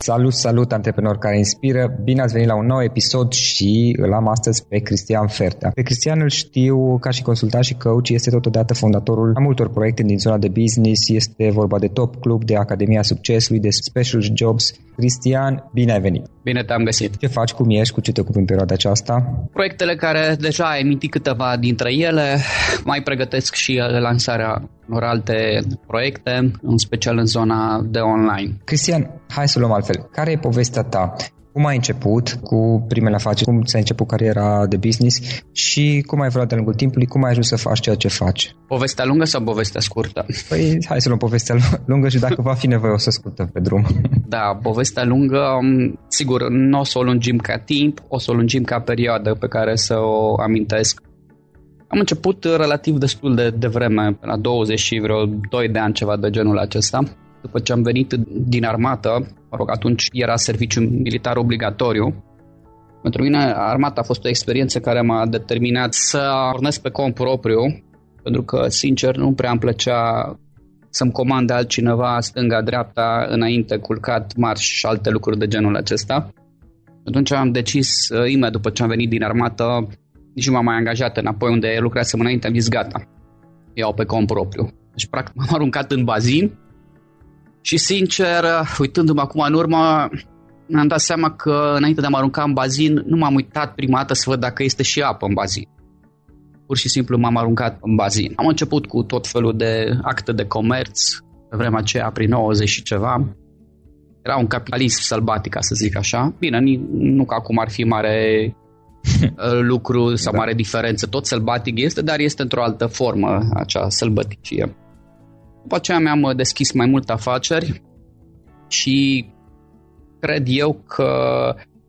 Salut, salut, antreprenori care inspiră! Bine ați venit la un nou episod și îl am astăzi pe Cristian Fertea. Pe Cristian îl știu ca și consultant și coach, este totodată fondatorul a multor proiecte din zona de business, este vorba de Top Club, de Academia Succesului, de Special Jobs. Cristian, bine ai venit! Bine te-am găsit! Ce faci, cum ești, cu ce te ocupi în perioada aceasta? Proiectele care deja ai mintit câteva dintre ele, mai pregătesc și lansarea unor alte proiecte, în special în zona de online. Cristian, hai să luăm altfel. Care e povestea ta? Cum ai început cu primele afaceri? Cum ți-a început cariera de business? Și cum ai evoluat de lungul timpului? Cum ai ajuns să faci ceea ce faci? Povestea lungă sau povestea scurtă? Păi hai să luăm povestea lungă și dacă va fi nevoie o să scurtăm pe drum. Da, povestea lungă, um, sigur, nu o să o lungim ca timp, o să o lungim ca perioadă pe care să o amintesc. Am început relativ destul de, de vreme, la 20 și vreo 2 de ani, ceva de genul acesta după ce am venit din armată, mă rog, atunci era serviciu militar obligatoriu, pentru mine armata a fost o experiență care m-a determinat să pornesc pe cont propriu, pentru că, sincer, nu prea îmi plăcea să-mi comande altcineva stânga-dreapta, înainte, culcat, marș și alte lucruri de genul acesta. Atunci am decis, uh, imediat după ce am venit din armată, nici nu m-am mai angajat înapoi unde lucrasem înainte, am zis gata, iau pe cont propriu. Deci, practic, m-am aruncat în bazin și, sincer, uitându-mă acum în urmă, mi-am dat seama că înainte de a mă arunca în bazin, nu m-am uitat prima dată să văd dacă este și apă în bazin. Pur și simplu m-am aruncat în bazin. Am început cu tot felul de acte de comerț, pe vremea aceea, prin 90 și ceva. Era un capitalism sălbatic, ca să zic așa. Bine, nu că acum ar fi mare lucru sau da. mare diferență. Tot sălbatic este, dar este într-o altă formă acea sălbăticie. După aceea mi-am deschis mai multe afaceri și cred eu că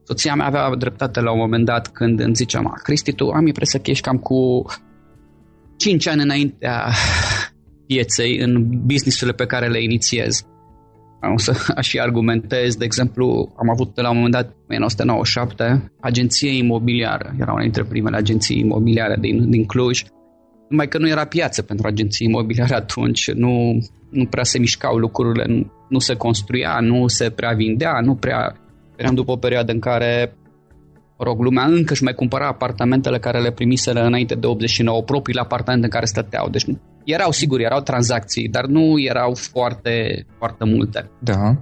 soția mea avea dreptate la un moment dat când îmi zicea, ma, Cristi, tu am impresia că ești cam cu 5 ani înaintea pieței în businessurile pe care le inițiez. Am să și argumentez, de exemplu, am avut la un moment dat, în 1997, agenție imobiliară. Era una dintre primele agenții imobiliare din, din Cluj. Numai că nu era piață pentru agenții imobiliare atunci, nu, nu prea se mișcau lucrurile, nu, nu se construia, nu se prea vindea, nu prea... Eram după o perioadă în care rog, lumea încă își mai cumpăra apartamentele care le primiseră înainte de 89, propriile apartamente în care stăteau. Deci erau, sigur, erau tranzacții, dar nu erau foarte, foarte multe. Da.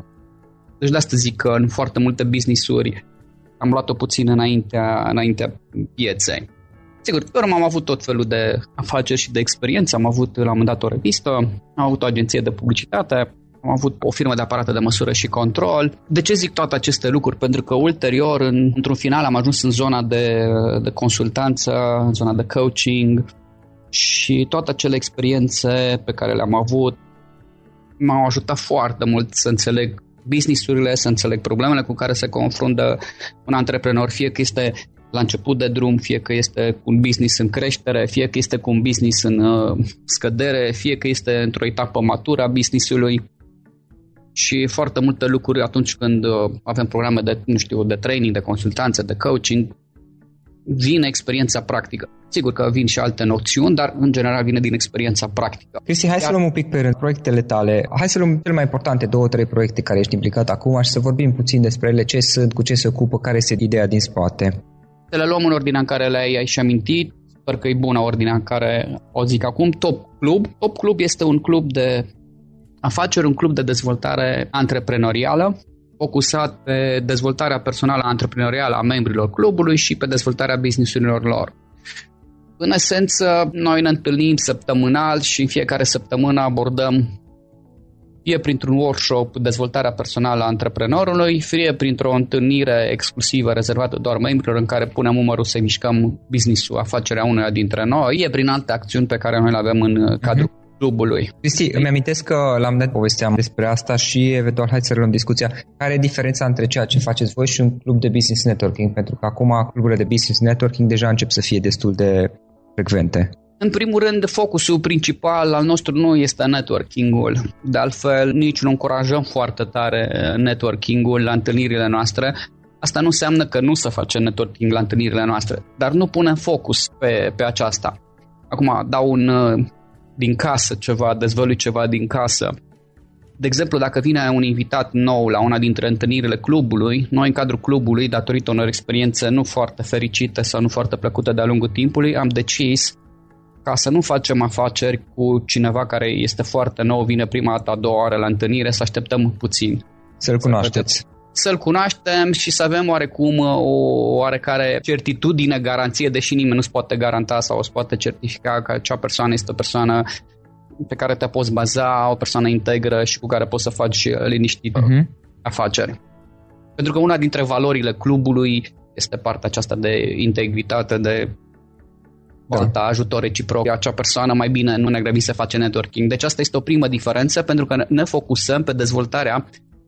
Deci de asta zic că în foarte multe business-uri am luat-o puțin înaintea, înaintea pieței. Sigur, pe urmă am avut tot felul de afaceri și de experiență. Am avut la un moment dat o revistă, am avut o agenție de publicitate, am avut o firmă de aparate de măsură și control. De ce zic toate aceste lucruri? Pentru că ulterior, în, într-un final, am ajuns în zona de, de consultanță, în zona de coaching și toate acele experiențe pe care le-am avut m-au ajutat foarte mult să înțeleg businessurile, să înțeleg problemele cu care se confruntă un antreprenor, fie că este la început de drum, fie că este cu un business în creștere, fie că este cu un business în uh, scădere, fie că este într-o etapă matură a businessului și foarte multe lucruri atunci când uh, avem programe de, nu știu, de training, de consultanță, de coaching, vine experiența practică. Sigur că vin și alte noțiuni, dar în general vine din experiența practică. Cristi, hai Iar... să luăm un pic pe rând proiectele tale. Hai să luăm cele mai importante două, trei proiecte care ești implicat acum și să vorbim puțin despre ele, ce sunt, cu ce se ocupă, care este ideea din spate. Să le luăm în ordinea în care le-ai și amintit. Sper că e bună ordinea în care o zic acum. Top Club. Top Club este un club de afaceri, un club de dezvoltare antreprenorială focusat pe dezvoltarea personală antreprenorială a membrilor clubului și pe dezvoltarea businessurilor lor. În esență, noi ne întâlnim săptămânal și în fiecare săptămână abordăm fie printr-un workshop dezvoltarea personală a antreprenorului, fie printr-o întâlnire exclusivă rezervată doar membrilor în care punem umărul să mișcăm business-ul, afacerea unuia dintre noi, e prin alte acțiuni pe care noi le avem în cadrul uh-huh clubului. Cristi, îmi amintesc că l-am dat povesteam despre asta și eventual hai să reluăm discuția. Care e diferența între ceea ce faceți voi și un club de business networking? Pentru că acum cluburile de business networking deja încep să fie destul de frecvente. În primul rând, focusul principal al nostru nu este networking-ul. De altfel, nici nu încurajăm foarte tare networking-ul la întâlnirile noastre. Asta nu înseamnă că nu se face networking la întâlnirile noastre, dar nu punem focus pe, pe aceasta. Acum, dau un din casă ceva, dezvălui ceva din casă. De exemplu, dacă vine un invitat nou la una dintre întâlnirile clubului, noi în cadrul clubului, datorită unor experiențe nu foarte fericite sau nu foarte plăcute de-a lungul timpului, am decis ca să nu facem afaceri cu cineva care este foarte nou, vine prima dată, a doua oară la întâlnire, să așteptăm puțin. Să-l cunoașteți să-l cunoaștem și să avem oarecum uh, o oarecare certitudine, garanție, deși nimeni nu se poate garanta sau se poate certifica că acea persoană este o persoană pe care te poți baza, o persoană integră și cu care poți să faci uh, liniștit uh-huh. afaceri. Pentru că una dintre valorile clubului este partea aceasta de integritate, de da. ajutor reciproc. Acea persoană mai bine nu ne grăbi să face networking. Deci asta este o primă diferență pentru că ne focusăm pe dezvoltarea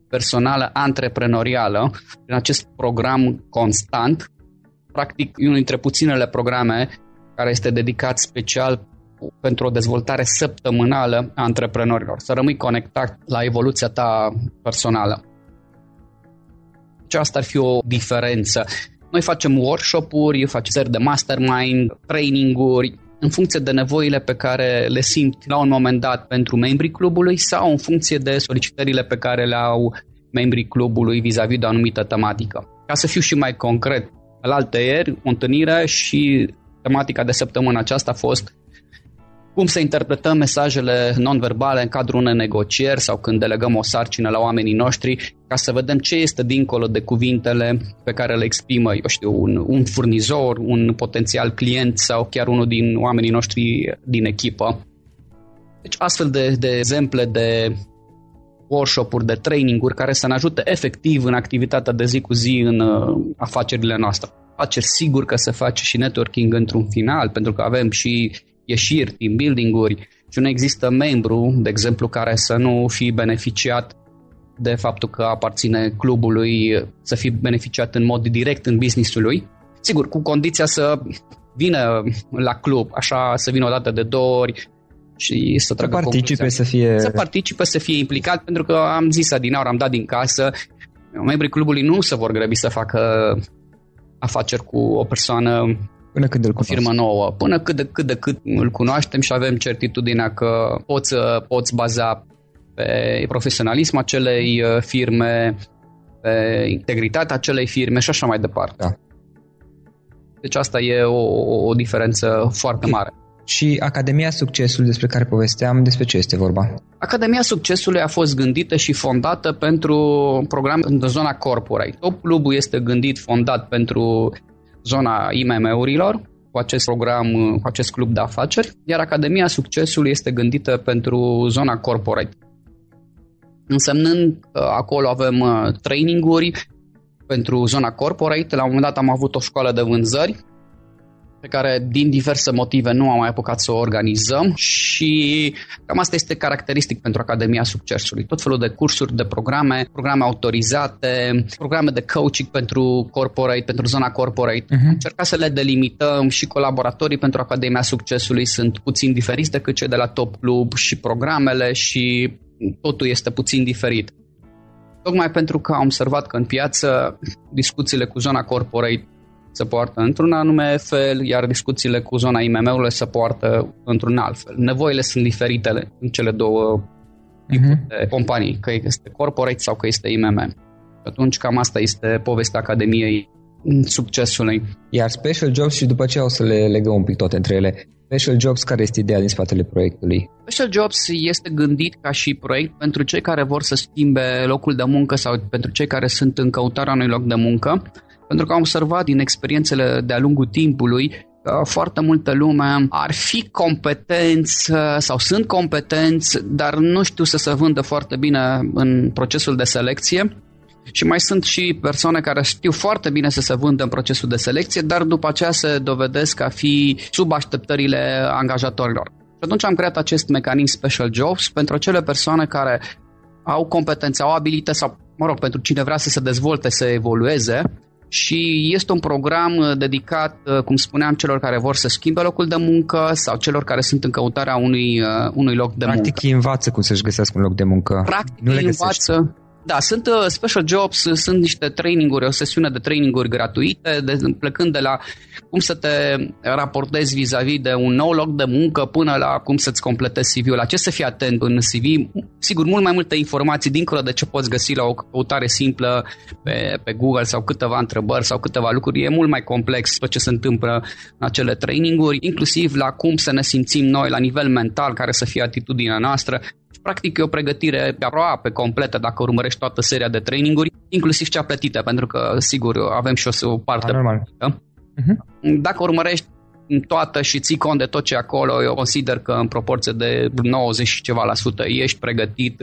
personală antreprenorială prin acest program constant. Practic, e unul dintre puținele programe care este dedicat special pentru o dezvoltare săptămânală a antreprenorilor, să rămâi conectat la evoluția ta personală. Deci asta ar fi o diferență. Noi facem workshop-uri, facem seri de mastermind, training-uri, în funcție de nevoile pe care le simt la un moment dat pentru membrii clubului sau în funcție de solicitările pe care le au membrii clubului vis-a-vis de o anumită tematică. Ca să fiu și mai concret, la alte ieri, o întâlnire și tematica de săptămână aceasta a fost cum să interpretăm mesajele non-verbale în cadrul unei negocieri sau când delegăm o sarcină la oamenii noștri ca să vedem ce este dincolo de cuvintele pe care le exprimă, eu știu, un, un furnizor, un potențial client sau chiar unul din oamenii noștri din echipă. Deci astfel de, de exemple de workshop-uri, de training-uri care să ne ajute efectiv în activitatea de zi cu zi în uh, afacerile noastre. Afaceri sigur că se face și networking într-un final, pentru că avem și ieșiri, team building-uri și nu există membru, de exemplu, care să nu fi beneficiat de faptul că aparține clubului, să fi beneficiat în mod direct în businessul lui. Sigur, cu condiția să vină la club, așa să vină o dată de două ori și să tragă să participe, să fie... Să participe, să fie implicat, pentru că am zis adineaur, am dat din casă, membrii clubului nu se vor grăbi să facă afaceri cu o persoană Până când îl o firmă nouă, până cât de cât, de cât îl cunoaștem și avem certitudinea că poți, poți baza pe profesionalism acelei uh, firme, pe integritatea acelei firme și așa mai departe. Da. Deci asta e o, o diferență foarte mare. Și Academia Succesului despre care povesteam, despre ce este vorba? Academia Succesului a fost gândită și fondată pentru program în zona corporate. Top Clubul este gândit, fondat pentru zona IMM-urilor, cu acest program, cu acest club de afaceri, iar Academia Succesului este gândită pentru zona corporate. Însemnând că acolo avem uh, traininguri pentru zona corporate. La un moment dat am avut o școală de vânzări pe care din diverse motive nu am mai apucat să o organizăm și cam asta este caracteristic pentru Academia Succesului. Tot felul de cursuri, de programe, programe autorizate, programe de coaching pentru corporate, pentru zona corporate. Uh-huh. Încerca să le delimităm și colaboratorii pentru Academia Succesului sunt puțin diferiți decât cei de la Top Club și programele și totul este puțin diferit. Tocmai pentru că am observat că în piață discuțiile cu zona corporate se poartă într-un anume fel, iar discuțiile cu zona IMM-urilor se poartă într-un alt fel. Nevoile sunt diferite în cele două tipuri uh-huh. de companii, că este corporate sau că este IMM. Atunci cam asta este povestea Academiei succesului. Iar Special Jobs și după ce o să le legăm un pic toate între ele. Special Jobs, care este ideea din spatele proiectului? Special Jobs este gândit ca și proiect pentru cei care vor să schimbe locul de muncă sau pentru cei care sunt în căutarea unui loc de muncă pentru că am observat din experiențele de-a lungul timpului că foarte multă lume ar fi competenți uh, sau sunt competenți, dar nu știu să se vândă foarte bine în procesul de selecție. Și mai sunt și persoane care știu foarte bine să se vândă în procesul de selecție, dar după aceea se dovedesc a fi sub așteptările angajatorilor. Și atunci am creat acest mecanism Special Jobs pentru acele persoane care au competențe, au abilități sau, mă rog, pentru cine vrea să se dezvolte, să evolueze și este un program uh, dedicat, uh, cum spuneam, celor care vor să schimbe locul de muncă sau celor care sunt în căutarea unui, uh, unui loc de Practic muncă. Practic învață cum să-și găsească un loc de muncă. Practic nu le învață, da, sunt uh, special jobs, sunt niște traininguri, o sesiune de traininguri gratuite, de, plecând de la cum să te raportezi vis-a-vis de un nou loc de muncă până la cum să-ți completezi CV-ul, la ce să fii atent în CV. Sigur, mult mai multe informații dincolo de ce poți găsi la o căutare simplă pe, pe Google sau câteva întrebări sau câteva lucruri. E mult mai complex tot ce se întâmplă în acele traininguri, inclusiv la cum să ne simțim noi la nivel mental, care să fie atitudinea noastră, Practic e o pregătire aproape completă dacă urmărești toată seria de traininguri, inclusiv cea plătită, pentru că, sigur, avem și o, o parte normal. Uh-huh. Dacă urmărești toată și ții cont de tot ce acolo, eu consider că în proporție de 90 și ceva la sută ești pregătit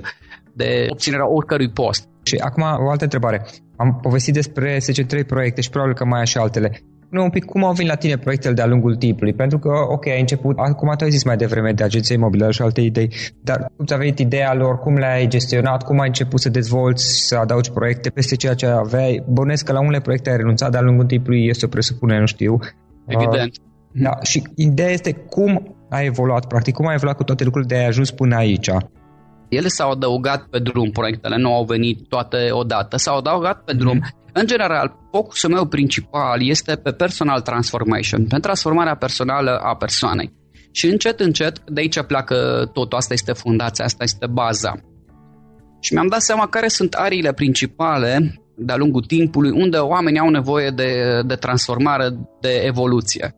de obținerea oricărui post. Și acum o altă întrebare. Am povestit despre SC3 proiecte și probabil că mai ai și altele spune un pic cum au venit la tine proiectele de-a lungul timpului, pentru că, ok, ai început, acum tu ai zis mai devreme de agenție imobiliară și alte idei, dar cum ți-a venit ideea lor, cum le-ai gestionat, cum ai început să dezvolți, să adaugi proiecte peste ceea ce aveai? Bănesc că la unele proiecte ai renunțat de-a lungul timpului, este o presupune, nu știu. Evident. Uh, da, și ideea este cum ai evoluat, practic, cum ai evoluat cu toate lucrurile de ai ajuns până aici. Ele s-au adăugat pe drum, proiectele nu au venit toate odată, s-au adăugat pe drum. Mm-hmm. În general, focusul meu principal este pe personal transformation, pe transformarea personală a persoanei. Și încet, încet, de aici pleacă totul. Asta este fundația, asta este baza. Și mi-am dat seama care sunt ariile principale de-a lungul timpului unde oamenii au nevoie de, de transformare, de evoluție.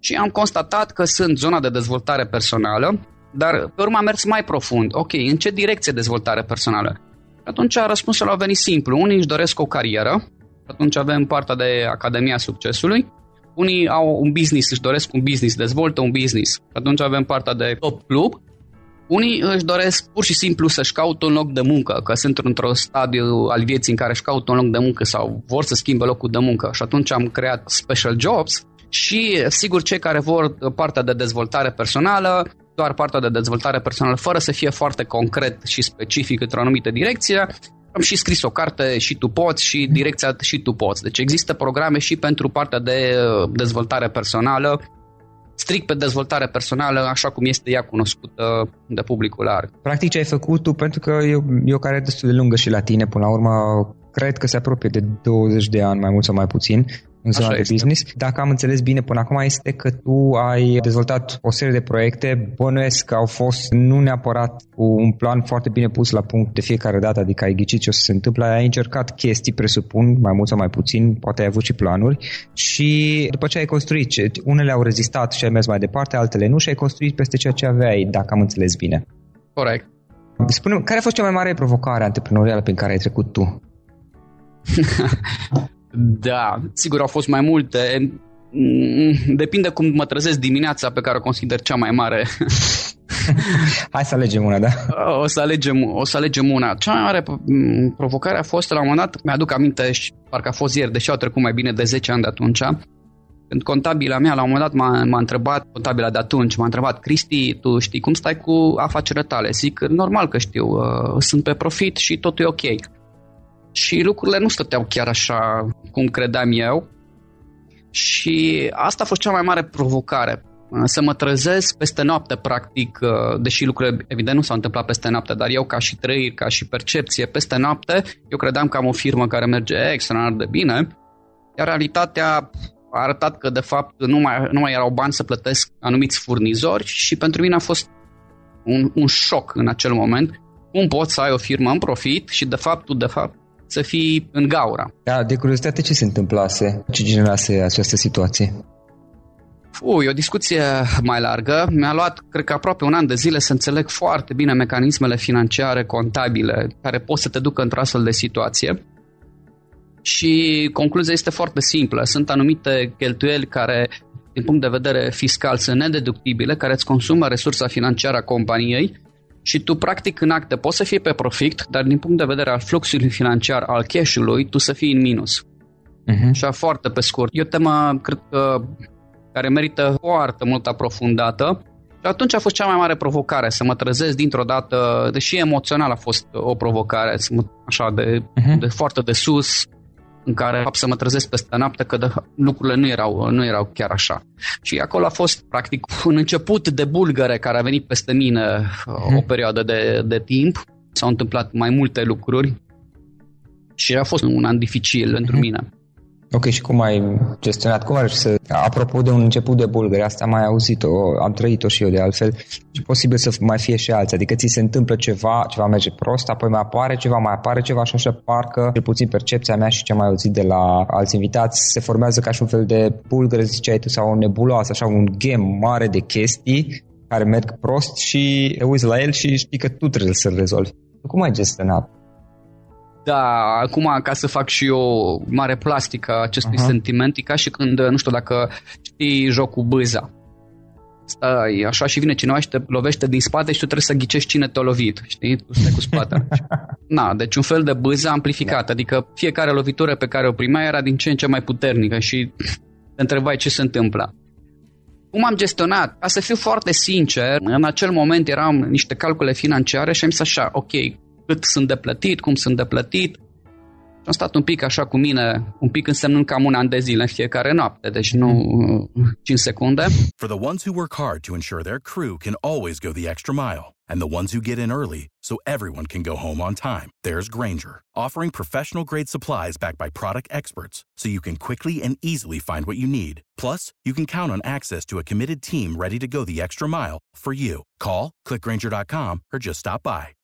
Și am constatat că sunt zona de dezvoltare personală, dar pe urmă am mers mai profund. Ok, în ce direcție dezvoltare personală? Atunci răspunsul a venit simplu. Unii își doresc o carieră, atunci avem partea de Academia Succesului, unii au un business, își doresc un business, dezvoltă un business. Atunci avem partea de top club. Unii își doresc pur și simplu să-și caută un loc de muncă, că sunt într-un stadiu al vieții în care își caută un loc de muncă sau vor să schimbe locul de muncă și atunci am creat special jobs și sigur cei care vor partea de dezvoltare personală, doar partea de dezvoltare personală fără să fie foarte concret și specific într-o anumită direcție, am și scris o carte și tu poți și direcția și tu poți. Deci există programe și pentru partea de uh, dezvoltare personală, strict pe dezvoltare personală, așa cum este ea cunoscută de publicul larg. Practic ce ai făcut tu, pentru că e, e o care destul de lungă și la tine, până la urmă, cred că se apropie de 20 de ani, mai mult sau mai puțin, în zona Așa de este. business. Dacă am înțeles bine până acum este că tu ai dezvoltat o serie de proiecte, bănuiesc că au fost nu neapărat cu un plan foarte bine pus la punct de fiecare dată, adică ai ghicit ce o să se întâmple, ai încercat chestii, presupun, mai mult sau mai puțin, poate ai avut și planuri și după ce ai construit, unele au rezistat și ai mers mai departe, altele nu și ai construit peste ceea ce aveai, dacă am înțeles bine. Corect. Spune, care a fost cea mai mare provocare antreprenorială prin care ai trecut tu? Da, sigur au fost mai multe. Mm, depinde cum mă trezesc dimineața pe care o consider cea mai mare. Hai să alegem una, da? O să alegem, o să alegem una. Cea mai mare mm, provocare a fost, la un moment dat, mi-aduc aminte, și parcă a fost ieri, deși au trecut mai bine de 10 ani de atunci, când contabila mea, la un moment dat, m-a, m-a întrebat, contabila de atunci, m-a întrebat, Cristi, tu știi cum stai cu afacerile tale? Zic, normal că știu, uh, sunt pe profit și totul e ok și lucrurile nu stăteau chiar așa cum credeam eu. Și asta a fost cea mai mare provocare. Să mă trezesc peste noapte, practic, deși lucrurile evident nu s-au întâmplat peste noapte, dar eu ca și trăiri, ca și percepție, peste noapte, eu credeam că am o firmă care merge extraordinar de bine, iar realitatea a arătat că de fapt nu mai, nu mai erau bani să plătesc anumiți furnizori și pentru mine a fost un, un șoc în acel moment. Cum poți să ai o firmă în profit și de fapt tu de fapt să fii în gaura. Da, de curiozitate ce se întâmplase? Ce generase această situație? Ui, o discuție mai largă. Mi-a luat, cred că aproape un an de zile să înțeleg foarte bine mecanismele financiare, contabile, care pot să te ducă într-o astfel de situație. Și concluzia este foarte simplă. Sunt anumite cheltuieli care, din punct de vedere fiscal, sunt nedeductibile, care îți consumă resursa financiară a companiei și tu practic în acte poți să fii pe profit, dar din punct de vedere al fluxului financiar, al cash-ului, tu să fii în minus. Uh-huh. Și foarte pe scurt. E o temă, cred că, care merită foarte mult aprofundată. Și atunci a fost cea mai mare provocare, să mă trezesc dintr-o dată, deși emoțional a fost o provocare, să mă, așa de, uh-huh. de foarte de sus, în care fapt să mă trezesc peste noapte că de, lucrurile nu erau, nu erau chiar așa. Și acolo a fost practic un început de bulgăre care a venit peste mine hmm. o perioadă de, de timp. S-au întâmplat mai multe lucruri și a fost un an dificil hmm. pentru mine. Ok, și cum ai gestionat? Cum ar să... Apropo de un început de bulgări, asta am mai auzit-o, am trăit-o și eu de altfel, și posibil să mai fie și alții. Adică ți se întâmplă ceva, ceva merge prost, apoi mai apare ceva, mai apare ceva și așa parcă, cel puțin percepția mea și ce am mai auzit de la alți invitați, se formează ca și un fel de bulgăre, ziceai tu, sau o nebuloasă, așa un gem mare de chestii care merg prost și te uiți la el și știi că tu trebuie să-l rezolvi. Cum ai gestionat? Da, acum ca să fac și eu mare plastică acestui uh-huh. sentiment, e ca și când, nu știu dacă știi jocul bâza. Stai așa și vine cineva și te lovește din spate și tu trebuie să ghicești cine te-a lovit, știi? Tu stai cu spatele. Na, deci un fel de bâză amplificată, da. adică fiecare lovitură pe care o primeai era din ce în ce mai puternică și te întrebai ce se întâmplă. Cum am gestionat? Ca să fiu foarte sincer, în acel moment eram niște calcule financiare și am zis așa, ok, cât sunt de plătit, cum sunt de plătit. Am stat un pic așa cu mine, un pic însemnând cam un an de zile în fiecare noapte, deci nu uh, 5 secunde. For the ones who work hard to ensure their crew can always go the extra mile, and the ones who get in early so everyone can go home on time. There's Granger, offering professional grade supplies backed by product experts so you can quickly and easily find what you need. Plus, you can count on access to a committed team ready to go the extra mile for you. Call, clickgranger.com, or just stop by.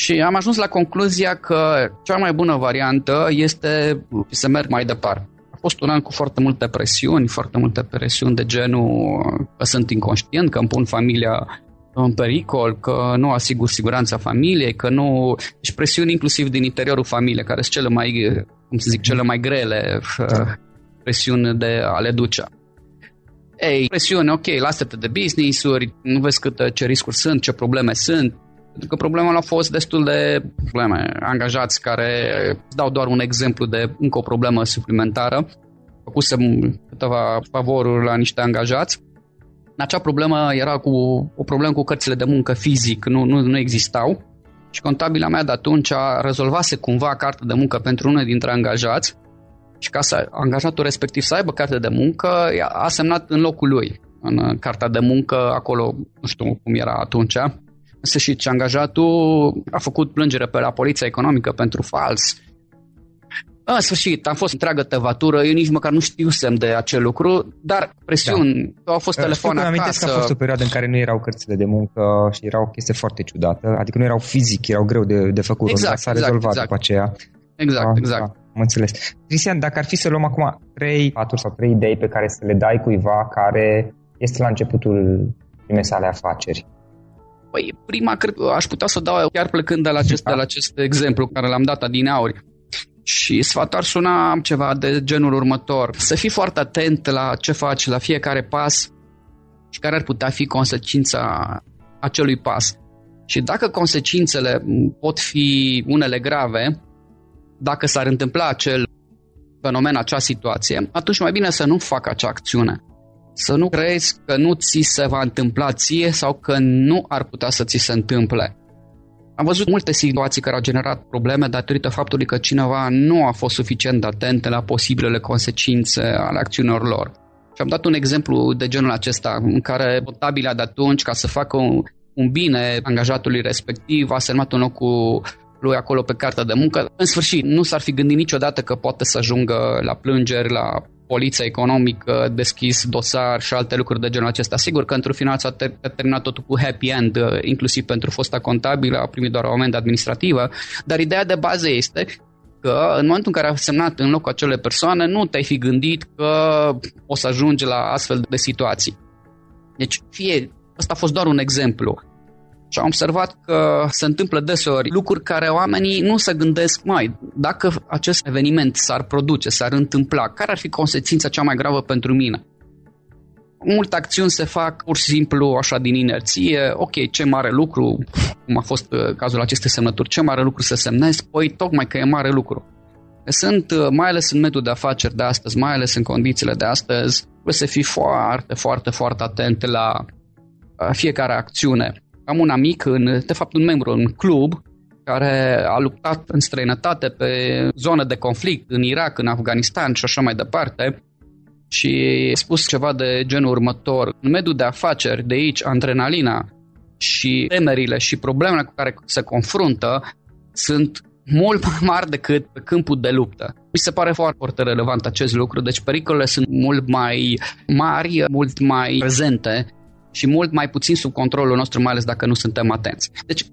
Și am ajuns la concluzia că cea mai bună variantă este să merg mai departe. A fost un an cu foarte multe presiuni, foarte multe presiuni de genul că sunt inconștient, că îmi pun familia în pericol, că nu asigur siguranța familiei, că nu... Deci presiuni inclusiv din interiorul familiei, care sunt cele mai, cum să zic, cele mai grele da. presiuni de a le duce. Ei, presiune, ok, lasă-te de business-uri, nu vezi câte, ce riscuri sunt, ce probleme sunt, pentru că problemele au fost destul de probleme. Angajați care dau doar un exemplu de încă o problemă suplimentară. Făcusem câteva favoruri la niște angajați acea problemă era cu o problemă cu cărțile de muncă fizic, nu, nu, nu existau. Și contabila mea de atunci a rezolvase cumva carte de muncă pentru unul dintre angajați și ca să angajatul respectiv să aibă carte de muncă, a semnat în locul lui în cartea de muncă, acolo, nu știu cum era atunci, însă și ce angajatul a făcut plângere pe la poliția economică pentru fals, în sfârșit, am fost întreagă tăvatură, eu nici măcar nu știusem de acel lucru, dar presiuni, da. au fost telefoane acasă. Amintesc că a fost o perioadă în care nu erau cărțile de muncă și era o chestie foarte ciudată, adică nu erau fizic, erau greu de, de făcut, exact, dar s-a exact, rezolvat exact. după aceea. Exact, da, exact. Da, am înțeles. Cristian, dacă ar fi să luăm acum trei paturi sau trei idei pe care să le dai cuiva care este la începutul primei sale afaceri, Păi, prima, cred că aș putea să dau chiar plecând de la acest, da. de la acest exemplu care l-am dat adineauri. Și sfatul ar suna ceva de genul următor. Să fii foarte atent la ce faci, la fiecare pas și care ar putea fi consecința acelui pas. Și dacă consecințele pot fi unele grave, dacă s-ar întâmpla acel fenomen, acea situație, atunci mai bine să nu fac acea acțiune. Să nu crezi că nu ți se va întâmpla ție sau că nu ar putea să ți se întâmple. Am văzut multe situații care au generat probleme datorită faptului că cineva nu a fost suficient de atent la posibilele consecințe ale acțiunilor lor. Și am dat un exemplu de genul acesta, în care contabila de atunci, ca să facă un, un bine angajatului respectiv, a semnat un cu lui acolo pe cartea de muncă. În sfârșit, nu s-ar fi gândit niciodată că poate să ajungă la plângeri, la poliția economică, deschis dosar și alte lucruri de genul acesta. Sigur că într-un final s-a terminat totul cu happy end, uh, inclusiv pentru fosta contabilă, a primit doar o amendă administrativă, dar ideea de bază este că în momentul în care a semnat în locul acele persoane, nu te-ai fi gândit că o să ajungi la astfel de situații. Deci, fie, ăsta a fost doar un exemplu. Și am observat că se întâmplă deseori lucruri care oamenii nu se gândesc mai. Dacă acest eveniment s-ar produce, s-ar întâmpla, care ar fi consecința cea mai gravă pentru mine? Multe acțiuni se fac pur și simplu așa din inerție. Ok, ce mare lucru, cum a fost uh, cazul acestei semnături, ce mare lucru să semnezi? Păi tocmai că e mare lucru. Sunt, uh, mai ales în mediul de afaceri de astăzi, mai ales în condițiile de astăzi, trebuie să fii foarte, foarte, foarte atent la uh, fiecare acțiune am un amic, în, de fapt un membru în club, care a luptat în străinătate pe zone de conflict, în Irak, în Afganistan și așa mai departe, și a spus ceva de genul următor. În mediul de afaceri, de aici, adrenalina și temerile și problemele cu care se confruntă sunt mult mai mari decât pe câmpul de luptă. Mi se pare foarte, foarte relevant acest lucru, deci pericolele sunt mult mai mari, mult mai prezente și mult mai puțin sub controlul nostru, mai ales dacă nu suntem atenți. Deci,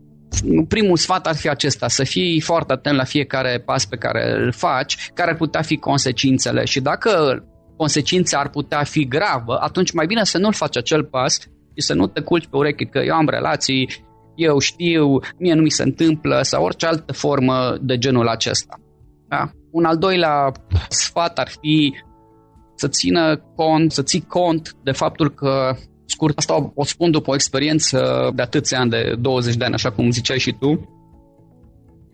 primul sfat ar fi acesta, să fii foarte atent la fiecare pas pe care îl faci, care ar putea fi consecințele și dacă consecința ar putea fi gravă, atunci mai bine să nu-l faci acel pas și să nu te culci pe urechi că eu am relații, eu știu, mie nu mi se întâmplă sau orice altă formă de genul acesta. Da? Un al doilea sfat ar fi să țină cont, să ții cont de faptul că scurt. Asta o spun după o experiență de atâția ani, de 20 de ani, așa cum ziceai și tu.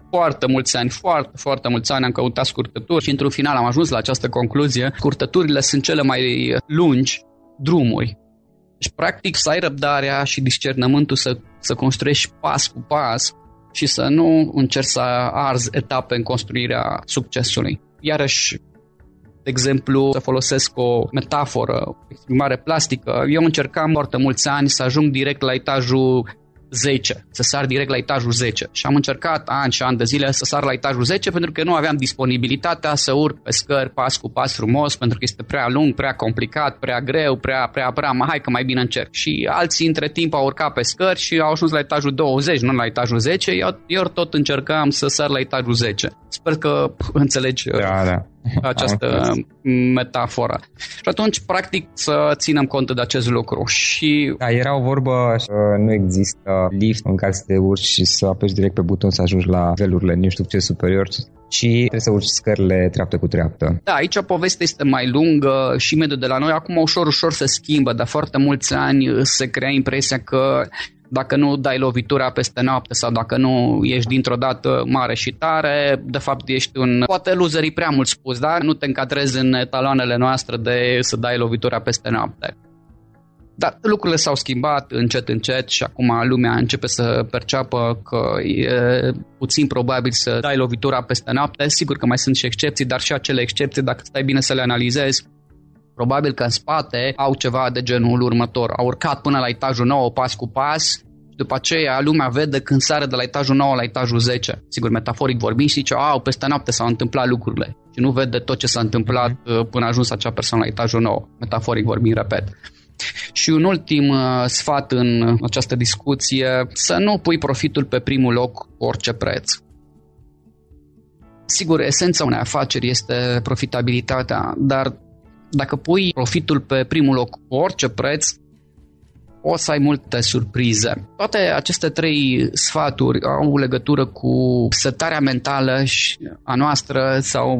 Foarte mulți ani, foarte, foarte mulți ani am căutat scurtături și într-un final am ajuns la această concluzie. Scurtăturile sunt cele mai lungi drumuri. Deci, practic, să ai răbdarea și discernământul să, să construiești pas cu pas și să nu încerci să arzi etape în construirea succesului. Iarăși, de exemplu, să folosesc o metaforă, o exprimare plastică, eu încercam foarte mulți ani să ajung direct la etajul 10, să sar direct la etajul 10. Și am încercat ani și ani de zile să sar la etajul 10 pentru că nu aveam disponibilitatea să urc pe scări pas cu pas frumos, pentru că este prea lung, prea complicat, prea greu, prea, prea, prea, mai hai că mai bine încerc. Și alții între timp au urcat pe scări și au ajuns la etajul 20, nu la etajul 10, eu, eu tot încercam să sar la etajul 10. Sper că înțelegi da, da. Această metaforă. Și atunci, practic, să ținem cont de acest lucru. Și... Da, era o vorbă, nu există lift în care să te urci și să apeși direct pe buton să ajungi la velurile nu știu ce superior, și trebuie să urci scările treaptă cu treaptă. Da, aici povestea este mai lungă și mediul de la noi acum ușor, ușor se schimbă, dar foarte mulți ani se crea impresia că dacă nu dai lovitura peste noapte sau dacă nu ești dintr-o dată mare și tare, de fapt ești un, poate loserii prea mult spus, dar nu te încadrezi în etaloanele noastre de să dai lovitura peste noapte. Dar lucrurile s-au schimbat încet, încet și acum lumea începe să perceapă că e puțin probabil să dai lovitura peste noapte. Sigur că mai sunt și excepții, dar și acele excepții, dacă stai bine să le analizezi, Probabil că în spate au ceva de genul următor. Au urcat până la etajul 9 pas cu pas și după aceea lumea vede când sare de la etajul 9 la etajul 10. Sigur, metaforic vorbind și zice, au, peste noapte s-au întâmplat lucrurile. Și nu vede tot ce s-a întâmplat mhm. uh, până a ajuns acea persoană la etajul 9. Metaforic vorbind, repet. Și un ultim uh, sfat în această discuție, să nu pui profitul pe primul loc cu orice preț. Sigur, esența unei afaceri este profitabilitatea, dar dacă pui profitul pe primul loc cu orice preț, o să ai multe surprize. Toate aceste trei sfaturi au legătură cu setarea mentală a noastră sau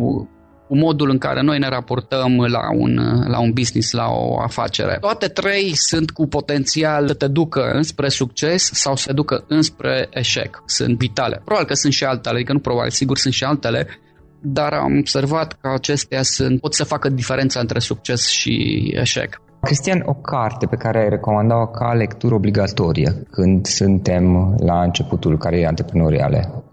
cu modul în care noi ne raportăm la un, la un business, la o afacere. Toate trei sunt cu potențial să te ducă înspre succes sau să te ducă înspre eșec. Sunt vitale. Probabil că sunt și altele, adică nu probabil, sigur sunt și altele, dar am observat că acestea sunt, pot să facă diferența între succes și eșec. Cristian, o carte pe care ai recomanda-o ca lectură obligatorie când suntem la începutul carierei antreprenoriale?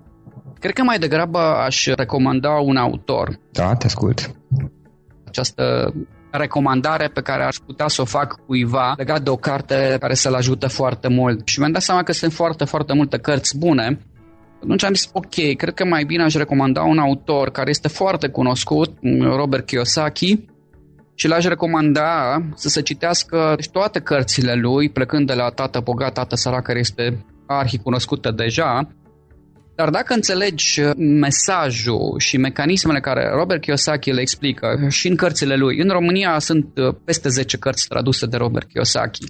Cred că mai degrabă aș recomanda un autor. Da, te ascult. Această recomandare pe care aș putea să o fac cuiva legat de o carte care să-l ajute foarte mult. Și mi-am dat seama că sunt foarte, foarte multe cărți bune atunci am zis, ok, cred că mai bine aș recomanda un autor care este foarte cunoscut, Robert Kiyosaki, și l-aș recomanda să se citească toate cărțile lui, plecând de la Tată Bogat, Tată Sărac, care este arhi cunoscută deja, dar dacă înțelegi mesajul și mecanismele care Robert Kiyosaki le explică și în cărțile lui, în România sunt peste 10 cărți traduse de Robert Kiyosaki.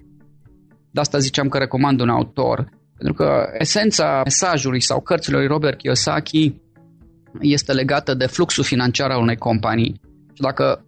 De asta ziceam că recomand un autor. Pentru că esența mesajului sau cărților lui Robert Kiyosaki este legată de fluxul financiar al unei companii. Și dacă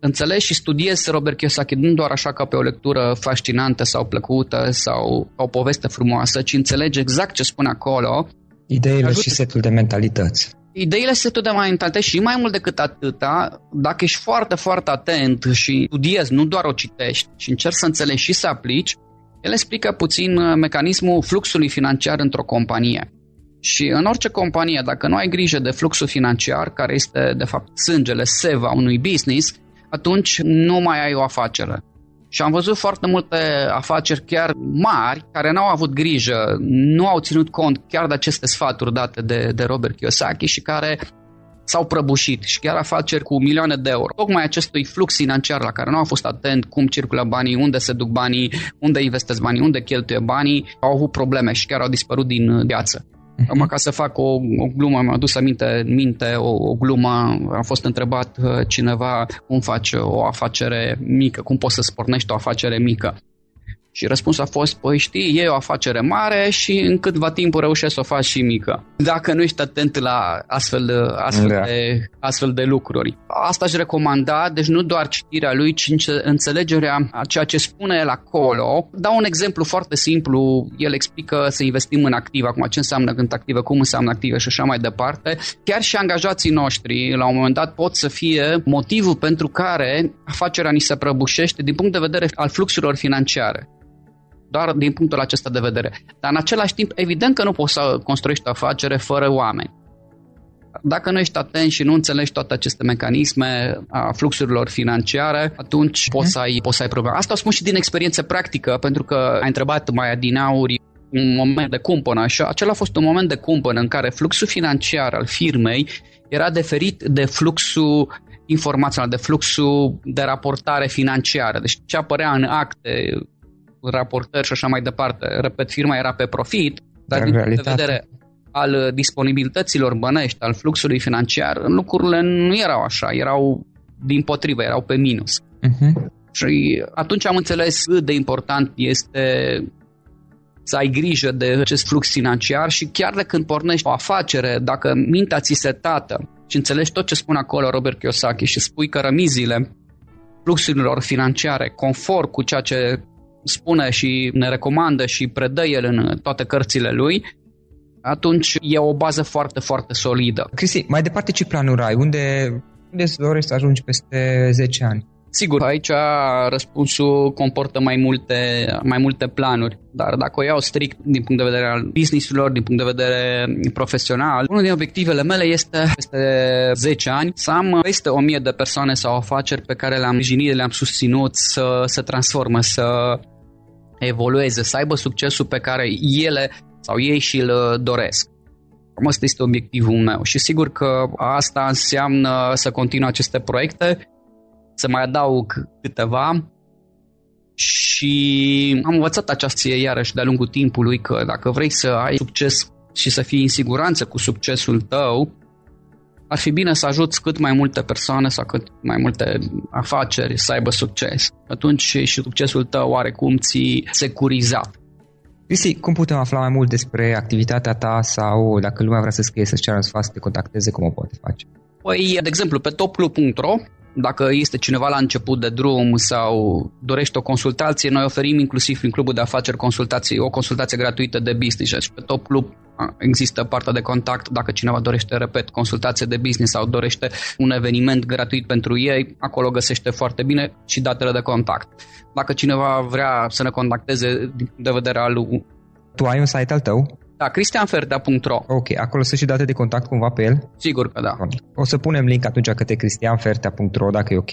înțelegi și studiezi Robert Kiyosaki nu doar așa ca pe o lectură fascinantă sau plăcută sau o poveste frumoasă, ci înțelegi exact ce spune acolo. Ideile ajută... și setul de mentalități. Ideile setul de mentalități și mai mult decât atâta, dacă ești foarte, foarte atent și studiezi, nu doar o citești și încerci să înțelegi și să aplici, el explică puțin uh, mecanismul fluxului financiar într-o companie. Și în orice companie, dacă nu ai grijă de fluxul financiar, care este de fapt sângele, seva unui business, atunci nu mai ai o afacere. Și am văzut foarte multe afaceri chiar mari care n-au avut grijă, nu au ținut cont chiar de aceste sfaturi date de, de Robert Kiyosaki și care s-au prăbușit și chiar afaceri cu milioane de euro. Tocmai acestui flux financiar la care nu au fost atent cum circulă banii, unde se duc banii, unde investesc banii, unde cheltuie banii, au avut probleme și chiar au dispărut din uh, viață. Uh-huh. Acum, ca să fac o, o glumă, mi-a adus aminte, minte o, o glumă, a fost întrebat uh, cineva cum faci o afacere mică, cum poți să spornești o afacere mică. Și răspunsul a fost, păi știi, e o afacere mare și în câtva timp reușești să o faci și mică. Dacă nu ești atent la astfel, astfel, da. de, astfel de lucruri. Asta aș recomanda, deci nu doar citirea lui, ci înțelegerea a ceea ce spune el acolo. Dau un exemplu foarte simplu, el explică să investim în active, acum ce înseamnă când active, cum înseamnă active și așa mai departe. Chiar și angajații noștri, la un moment dat, pot să fie motivul pentru care afacerea ni se prăbușește din punct de vedere al fluxurilor financiare doar din punctul acesta de vedere. Dar în același timp, evident că nu poți să construiești o afacere fără oameni. Dacă nu ești atent și nu înțelegi toate aceste mecanisme a fluxurilor financiare, atunci poți să ai, poți să ai probleme. Asta o spun și din experiență practică, pentru că ai întrebat mai adinauri un moment de cumpănă și acela a fost un moment de cumpănă în care fluxul financiar al firmei era diferit de fluxul informațional, de fluxul de raportare financiară. Deci ce apărea în acte, raportări și așa mai departe. Repet, firma era pe profit, dar, dar din punct de vedere al disponibilităților bănești, al fluxului financiar, lucrurile nu erau așa, erau din potrivă, erau pe minus. Uh-huh. Și atunci am înțeles cât de important este să ai grijă de acest flux financiar și chiar de când pornești o afacere, dacă mintea ți se tată și înțelegi tot ce spune acolo Robert Kiyosaki și spui că rămizile fluxurilor financiare, conform cu ceea ce spune și ne recomandă și predă el în toate cărțile lui, atunci e o bază foarte, foarte solidă. Cristi, mai departe ce planuri ai? Unde, unde îți dorești să ajungi peste 10 ani? Sigur, aici răspunsul comportă mai multe, mai multe planuri, dar dacă o iau strict din punct de vedere al business-urilor, din punct de vedere profesional, unul din obiectivele mele este peste 10 ani să am peste 1000 de persoane sau afaceri pe care le-am sprijinit, le-am susținut să se transformă, să evolueze, să aibă succesul pe care ele sau ei și-l doresc. Cam asta este obiectivul meu și sigur că asta înseamnă să continui aceste proiecte, să mai adaug câteva și am învățat această iarăși de-a lungul timpului că dacă vrei să ai succes și să fii în siguranță cu succesul tău, ar fi bine să ajuți cât mai multe persoane sau cât mai multe afaceri să aibă succes. Atunci și succesul tău oarecum ți securizat. Cristi, cum putem afla mai mult despre activitatea ta sau dacă lumea vrea să scrie, să-ți ceară sfat, să te contacteze, cum o poate face? Păi, de exemplu, pe toplu.ro dacă este cineva la început de drum sau dorește o consultație, noi oferim inclusiv prin clubul de afaceri consultații, o consultație gratuită de business. Deci pe Top Club există partea de contact dacă cineva dorește, repet, consultație de business sau dorește un eveniment gratuit pentru ei, acolo găsește foarte bine și datele de contact. Dacă cineva vrea să ne contacteze din punct de vedere al... Tu ai un site al tău? Da, cristianfertea.ro Ok, acolo sunt și date de contact cumva pe el? Sigur că da. O să punem link atunci către cristianfertea.ro dacă e ok.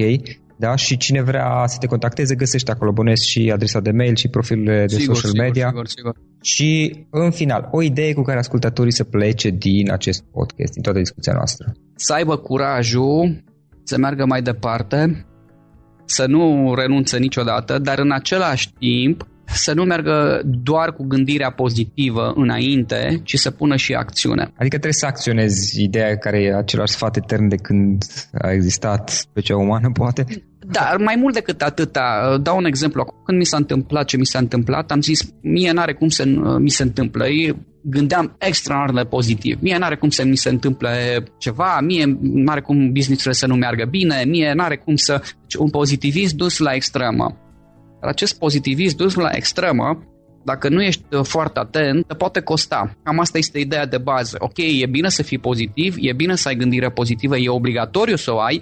Da, și cine vrea să te contacteze găsește acolo, bănesc și adresa de mail și profilurile de sigur, social sigur, media. Sigur, sigur. Și în final, o idee cu care ascultătorii să plece din acest podcast, din toată discuția noastră. Să aibă curajul să meargă mai departe, să nu renunțe niciodată, dar în același timp să nu meargă doar cu gândirea pozitivă înainte, ci să pună și acțiune. Adică trebuie să acționezi ideea care e același sfat etern de când a existat specia umană, poate? Dar mai mult decât atâta, dau un exemplu. Când mi s-a întâmplat ce mi s-a întâmplat, am zis, mie n-are cum să mi se întâmplă. Eu gândeam extraordinar de pozitiv. Mie n-are cum să mi se întâmple ceva, mie n-are cum business să nu meargă bine, mie n-are cum să... Deci un pozitivism dus la extremă. Dar acest pozitivism dus la extremă, dacă nu ești uh, foarte atent, te poate costa. Cam asta este ideea de bază. Ok, e bine să fii pozitiv, e bine să ai gândire pozitivă, e obligatoriu să o ai,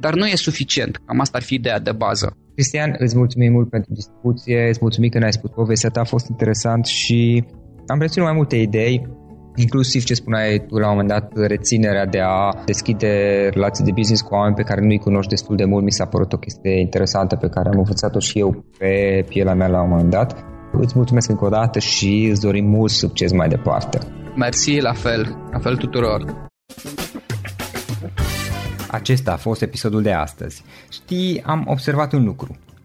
dar nu e suficient. Cam asta ar fi ideea de bază. Cristian, îți mulțumim mult pentru discuție, îți mulțumim că ne-ai spus povestea ta, a fost interesant și am reținut mai multe idei inclusiv ce spuneai tu la un moment dat, reținerea de a deschide relații de business cu oameni pe care nu-i cunoști destul de mult, mi s-a părut o chestie interesantă pe care am învățat-o și eu pe pielea mea la un moment dat. Îți mulțumesc încă o dată și îți dorim mult succes mai departe. Mersi, la fel, la fel tuturor. Acesta a fost episodul de astăzi. Știi, am observat un lucru.